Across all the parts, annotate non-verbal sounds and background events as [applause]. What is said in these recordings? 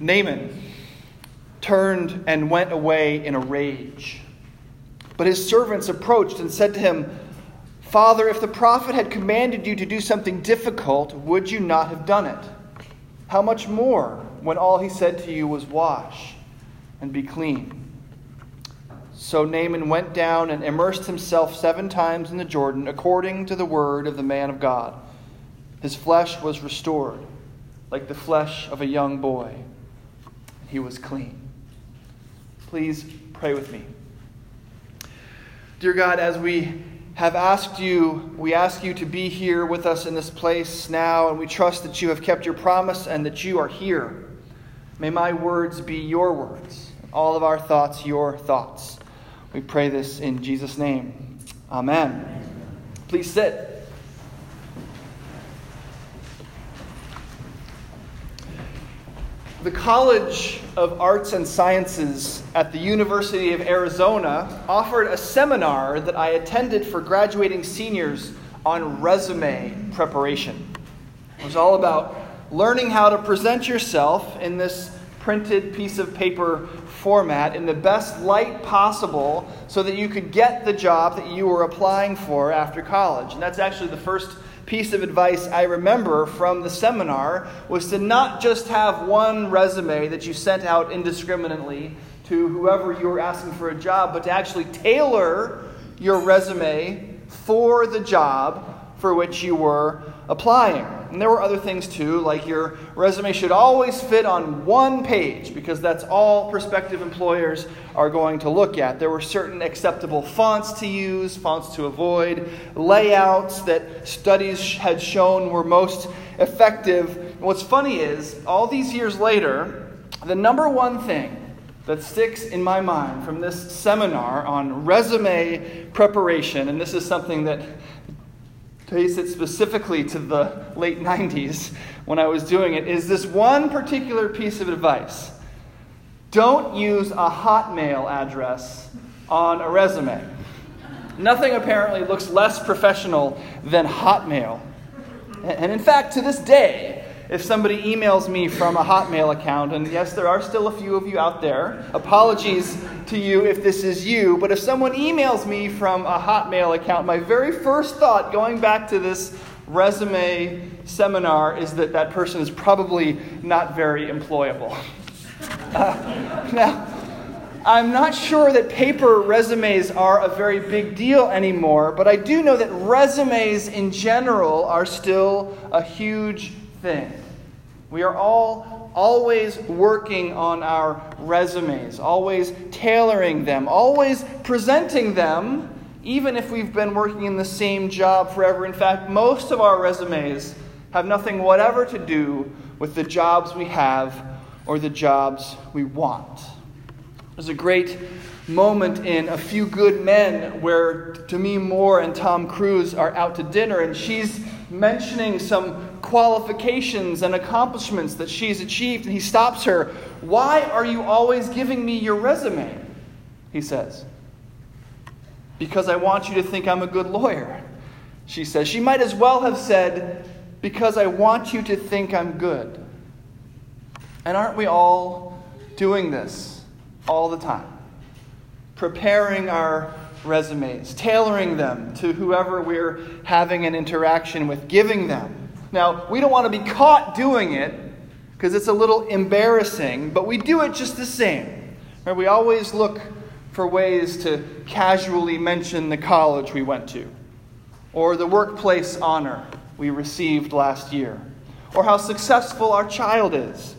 Naaman turned and went away in a rage. But his servants approached and said to him, Father, if the prophet had commanded you to do something difficult, would you not have done it? How much more when all he said to you was, Wash and be clean? So Naaman went down and immersed himself seven times in the Jordan, according to the word of the man of God. His flesh was restored, like the flesh of a young boy. He was clean. Please pray with me. Dear God, as we have asked you, we ask you to be here with us in this place now, and we trust that you have kept your promise and that you are here. May my words be your words, all of our thoughts your thoughts. We pray this in Jesus' name. Amen. Please sit. The College of Arts and Sciences at the University of Arizona offered a seminar that I attended for graduating seniors on resume preparation. It was all about learning how to present yourself in this printed piece of paper format in the best light possible so that you could get the job that you were applying for after college. And that's actually the first piece of advice I remember from the seminar was to not just have one resume that you sent out indiscriminately to whoever you were asking for a job, but to actually tailor your resume for the job for which you were applying. And there were other things too, like your resume should always fit on one page because that's all prospective employers are going to look at. There were certain acceptable fonts to use, fonts to avoid, layouts that studies had shown were most effective. And what's funny is, all these years later, the number one thing that sticks in my mind from this seminar on resume preparation, and this is something that trace it specifically to the late 90s when I was doing it, is this one particular piece of advice. Don't use a Hotmail address on a resume. Nothing apparently looks less professional than Hotmail. And in fact, to this day, if somebody emails me from a Hotmail account, and yes, there are still a few of you out there, apologies to you if this is you, but if someone emails me from a Hotmail account, my very first thought going back to this resume seminar is that that person is probably not very employable. [laughs] Uh, now, I'm not sure that paper resumes are a very big deal anymore, but I do know that resumes in general are still a huge thing. We are all always working on our resumes, always tailoring them, always presenting them, even if we've been working in the same job forever. In fact, most of our resumes have nothing whatever to do with the jobs we have or the jobs we want. There's a great moment in A Few Good Men where Demi Moore and Tom Cruise are out to dinner, and she's mentioning some qualifications and accomplishments that she's achieved, and he stops her. Why are you always giving me your resume? He says. Because I want you to think I'm a good lawyer, she says. She might as well have said, Because I want you to think I'm good. And aren't we all doing this all the time? Preparing our resumes, tailoring them to whoever we're having an interaction with, giving them. Now, we don't want to be caught doing it because it's a little embarrassing, but we do it just the same. Right? We always look for ways to casually mention the college we went to, or the workplace honor we received last year, or how successful our child is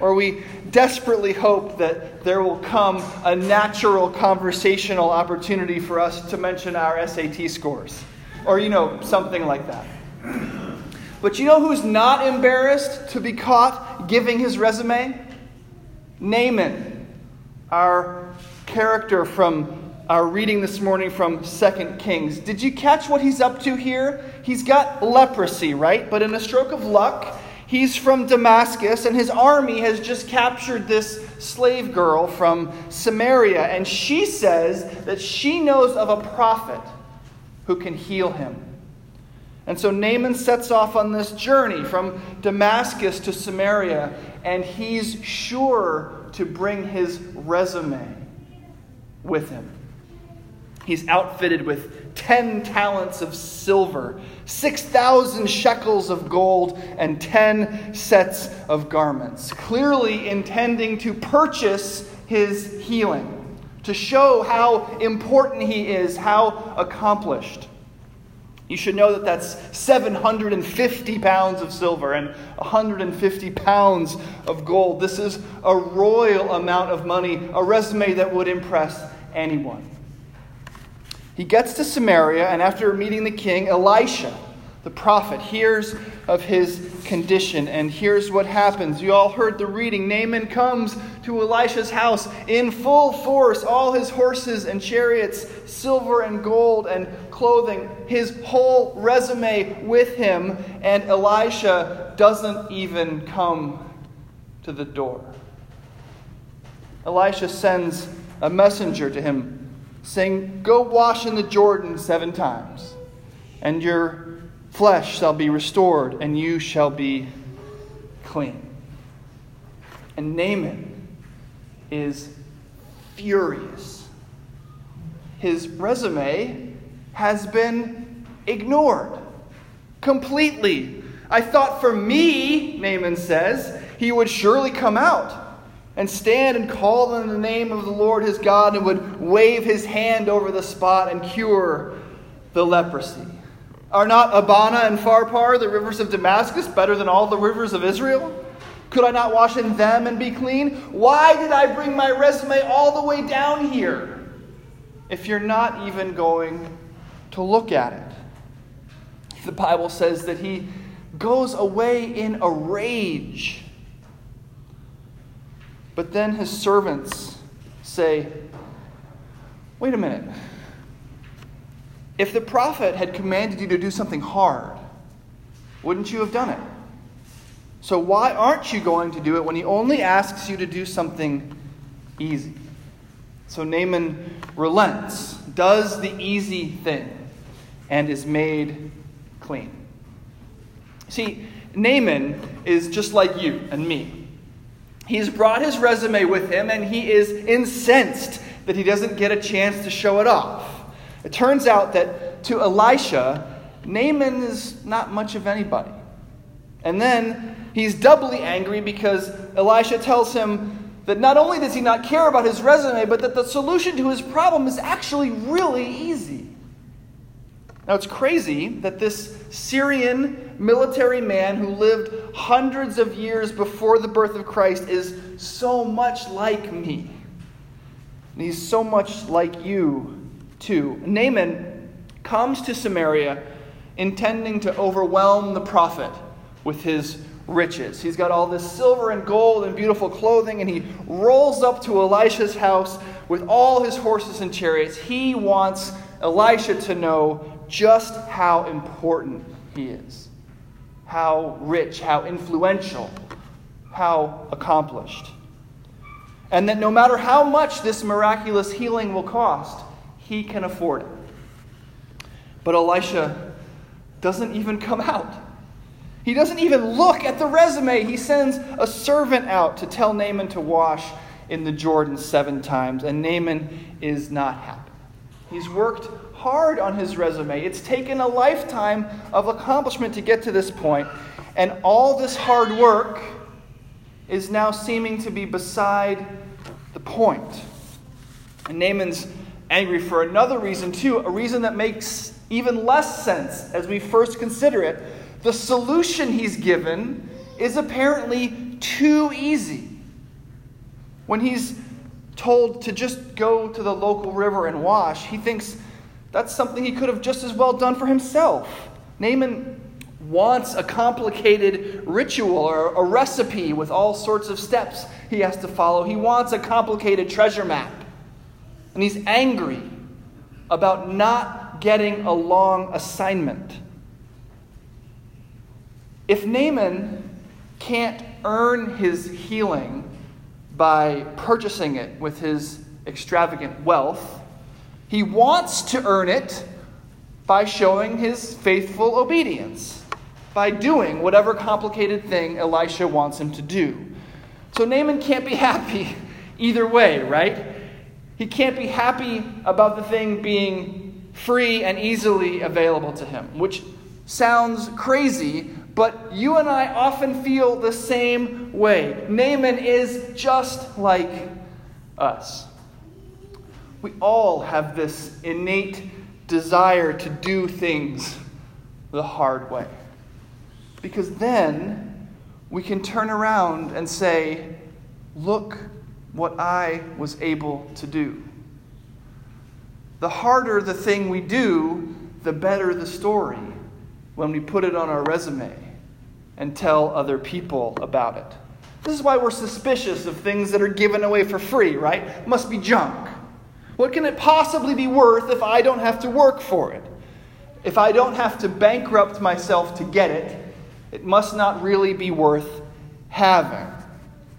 or we desperately hope that there will come a natural conversational opportunity for us to mention our SAT scores, or, you know, something like that. But you know who's not embarrassed to be caught giving his resume? Naaman, our character from our reading this morning from 2 Kings. Did you catch what he's up to here? He's got leprosy, right? But in a stroke of luck, He's from Damascus, and his army has just captured this slave girl from Samaria. And she says that she knows of a prophet who can heal him. And so Naaman sets off on this journey from Damascus to Samaria. and he's sure to bring his resume with him. He's outfitted with 10 talents of silver, 6,000 shekels of gold, and 10 sets of garments, clearly intending to purchase his healing, to show how important he is, how accomplished. You should know that that's 750 pounds of silver and 150 pounds of gold. This is a royal amount of money, a resume that would impress anyone. He gets to Samaria, and after meeting the king, Elisha, the prophet, hears of his condition, and here's what happens. You all heard the reading. Naaman comes to Elisha's house in full force, all his horses and chariots, silver and gold and clothing, his whole resume with him, and Elisha doesn't even come to the door. Elisha sends a messenger to him saying, Go wash in the Jordan seven times, and your flesh shall be restored, and you shall be clean. And Naaman is furious. His resume has been ignored completely. I thought for me, Naaman says, he would surely come out and stand and call in the name of the Lord his God and would wave his hand over the spot and cure the leprosy. Are not Abana and Pharpar, the rivers of Damascus, better than all the rivers of Israel? Could I not wash in them and be clean? Why did I bring my resume all the way down here if you're not even going to look at it? The Bible says that he goes away in a rage but then his servants say, Wait a minute. If the prophet had commanded you to do something hard, wouldn't you have done it? So why aren't you going to do it when he only asks you to do something easy? So Naaman relents, does the easy thing, and is made clean. See, Naaman is just like you and me. He's brought his resume with him and he is incensed that he doesn't get a chance to show it off. It turns out that to Elisha, Naaman is not much of anybody. And then he's doubly angry because Elisha tells him that not only does he not care about his resume, but that the solution to his problem is actually really easy. Now, it's crazy that this Syrian military man who lived hundreds of years before the birth of Christ is so much like me. And he's so much like you, too. Naaman comes to Samaria intending to overwhelm the prophet with his riches. He's got all this silver and gold and beautiful clothing, and he rolls up to Elisha's house with all his horses and chariots. He wants Elisha to know just how important he is, how rich, how influential, how accomplished. And that no matter how much this miraculous healing will cost, he can afford it. But Elisha doesn't even come out. He doesn't even look at the resume. He sends a servant out to tell Naaman to wash in the Jordan seven times, and Naaman is not happy. He's worked hard on his resume. It's taken a lifetime of accomplishment to get to this point, and all this hard work is now seeming to be beside the point. And Naaman's angry for another reason, too, a reason that makes even less sense as we first consider it. The solution he's given is apparently too easy. When he's told to just go to the local river and wash, he thinks that's something he could have just as well done for himself. Naaman wants a complicated ritual or a recipe with all sorts of steps he has to follow. He wants a complicated treasure map. And he's angry about not getting a long assignment. If Naaman can't earn his healing by purchasing it with his extravagant wealth, he wants to earn it by showing his faithful obedience, by doing whatever complicated thing Elisha wants him to do. So Naaman can't be [laughs] happy either way, right? He can't be happy about the thing being free and easily available to him, which sounds crazy, but you and I often feel the same way. Naaman is just like us. We all have this innate desire to do things the hard way. Because then we can turn around and say, Look what I was able to do. The harder the thing we do, the better the story when we put it on our resume and tell other people about it. This is why we're suspicious of things that are given away for free, right? Must be junk. What can it possibly be worth if I don't have to work for it? If I don't have to bankrupt myself to get it, it must not really be worth having.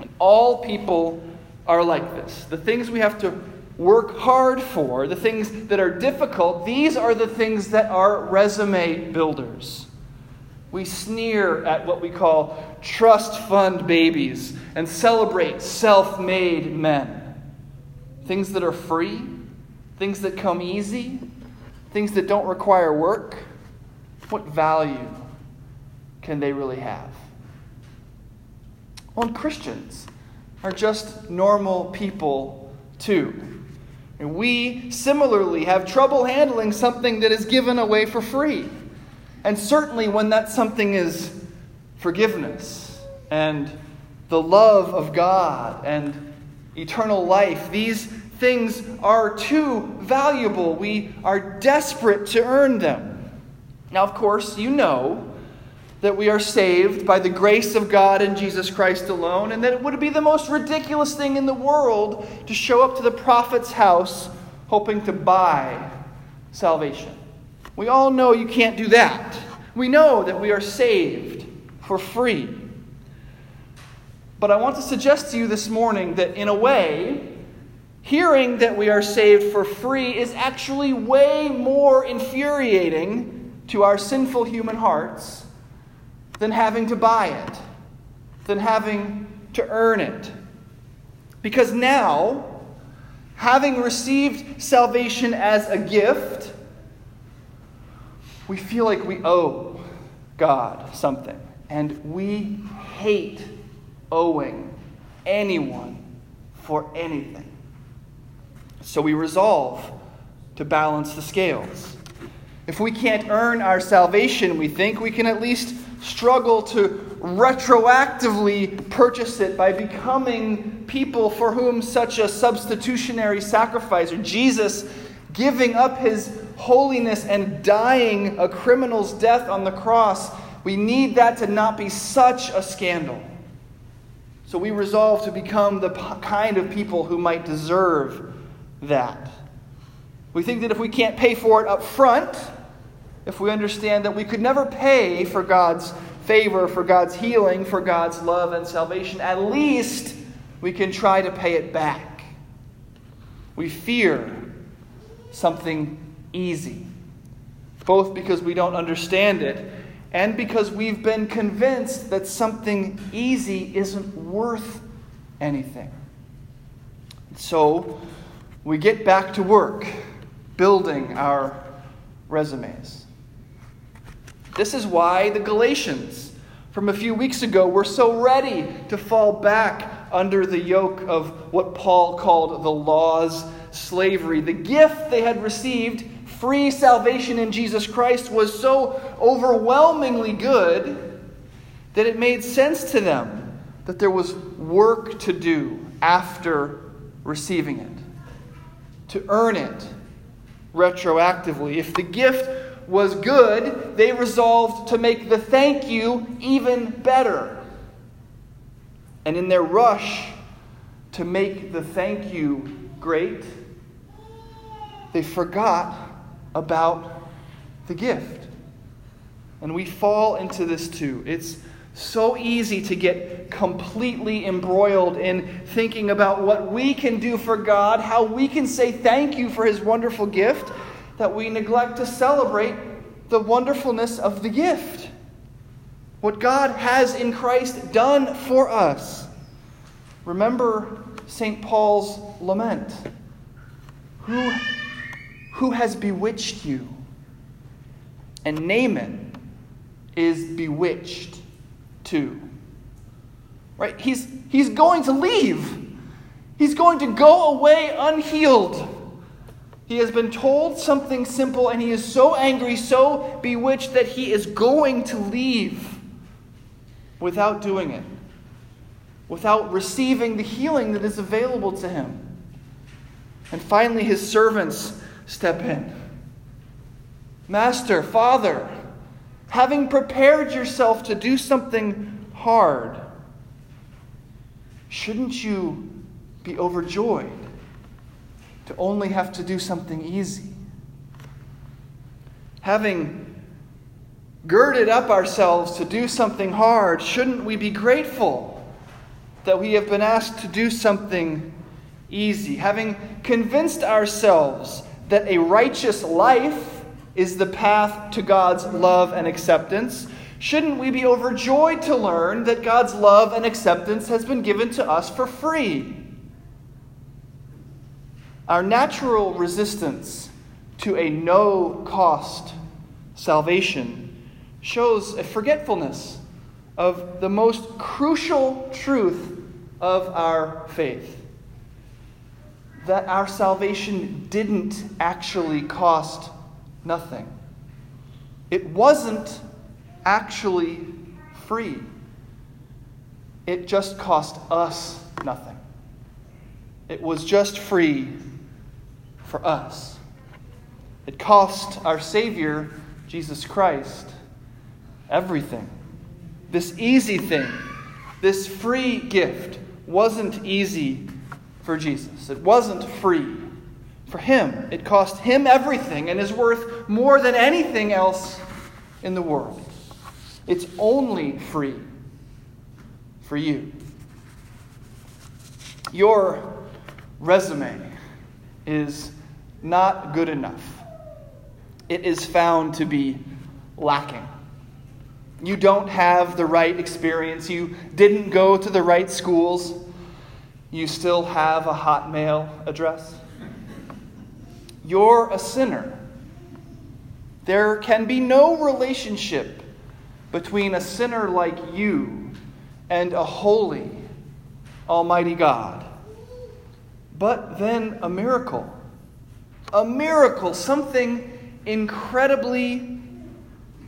And all people are like this. The things we have to work hard for, the things that are difficult, these are the things that are resume builders. We sneer at what we call trust fund babies and celebrate self made men. Things that are free, things that come easy, things that don't require work. What value can they really have? Well, Christians are just normal people too. And we similarly have trouble handling something that is given away for free. And certainly when that something is forgiveness and the love of God and eternal life, these things are too valuable. We are desperate to earn them. Now, of course, you know that we are saved by the grace of God in Jesus Christ alone, and that it would be the most ridiculous thing in the world to show up to the prophet's house hoping to buy salvation. We all know you can't do that. We know that we are saved for free. But I want to suggest to you this morning that, in a way, hearing that we are saved for free is actually way more infuriating to our sinful human hearts than having to buy it, than having to earn it. Because now, having received salvation as a gift, we feel like we owe God something. And we hate owing anyone for anything. So we resolve to balance the scales. If we can't earn our salvation, we think we can at least struggle to retroactively purchase it by becoming people for whom such a substitutionary sacrifice, or Jesus giving up his holiness and dying a criminal's death on the cross, we need that to not be such a scandal. So we resolve to become the kind of people who might deserve that. We think that if we can't pay for it up front, if we understand that we could never pay for God's favor, for God's healing, for God's love and salvation, at least we can try to pay it back. We fear something easy, both because we don't understand it and because we've been convinced that something easy isn't worth anything. So we get back to work building our resumes. This is why the Galatians from a few weeks ago were so ready to fall back under the yoke of what Paul called the law's slavery. The gift they had received, free salvation in Jesus Christ, was so overwhelmingly good that it made sense to them that there was work to do after receiving it, to earn it retroactively. If the gift was good, they resolved to make the thank you even better. And in their rush to make the thank you great, they forgot about the gift. And we fall into this too. It's so easy to get completely embroiled in thinking about what we can do for God, how we can say thank you for His wonderful gift that we neglect to celebrate the wonderfulness of the gift. What God has in Christ done for us. remember St. Paul's lament Who, who has bewitched you? And Naaman is bewitched too. Right? He's, he's going to leave. He's going to go away unhealed. He has been told something simple, and he is so angry, so bewitched, that he is going to leave without doing it, without receiving the healing that is available to him. And finally, his servants step in. Master, Father, having prepared yourself to do something hard, shouldn't you be overjoyed to only have to do something easy? Having girded up ourselves to do something hard, shouldn't we be grateful that we have been asked to do something easy? Having convinced ourselves that a righteous life is the path to God's love and acceptance, shouldn't we be overjoyed to learn that God's love and acceptance has been given to us for free? Our natural resistance to a no cost salvation shows a forgetfulness of the most crucial truth of our faith that our salvation didn't actually cost nothing. It wasn't actually free. It just cost us nothing. It was just free for us. It cost our Savior, Jesus Christ, everything. This easy thing, this free gift, wasn't easy for Jesus. It wasn't free for him. It cost him everything and is worth more than anything else in the world. It's only free for you. Your resume is not good enough. It is found to be lacking. You don't have the right experience. You didn't go to the right schools. You still have a Hotmail address. You're a sinner. There can be no relationship between a sinner like you and a holy, almighty God. But then a miracle. A miracle, something incredibly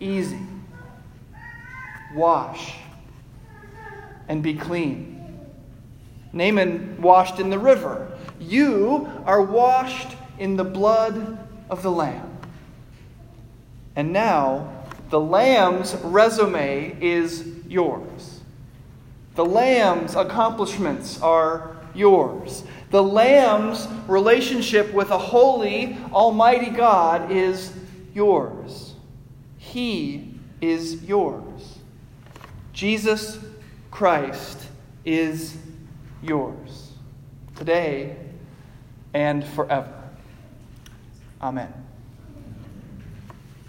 easy wash and be clean. Naaman washed in the river. You are washed in the blood of the Lamb. And now, the Lamb's resume is yours. The Lamb's accomplishments are yours. The Lamb's relationship with a holy, almighty God is yours. He is yours. Jesus Christ is yours today and forever. Amen.